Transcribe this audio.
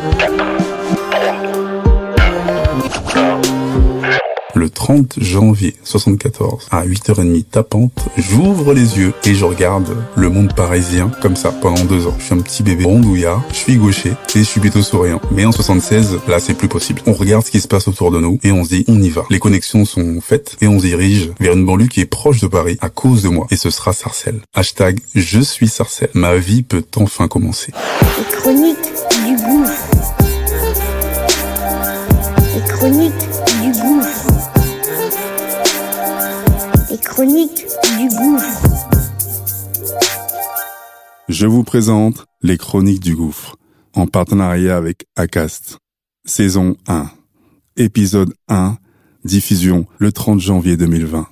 Thank you. 30 janvier 74 à 8h30 tapante, j'ouvre les yeux et je regarde le monde parisien comme ça pendant deux ans. Je suis un petit bébé rondouillard, je suis gaucher et je suis plutôt souriant. Mais en 76, là c'est plus possible. On regarde ce qui se passe autour de nous et on se dit on y va. Les connexions sont faites et on se dirige vers une banlieue qui est proche de Paris à cause de moi. Et ce sera Sarcelles. Hashtag je suis Sarcelles. Ma vie peut enfin commencer. Les chroniques du gouffre. Les chroniques Les chroniques du gouffre. Je vous présente les chroniques du gouffre en partenariat avec ACAST. Saison 1. Épisode 1. Diffusion le 30 janvier 2020.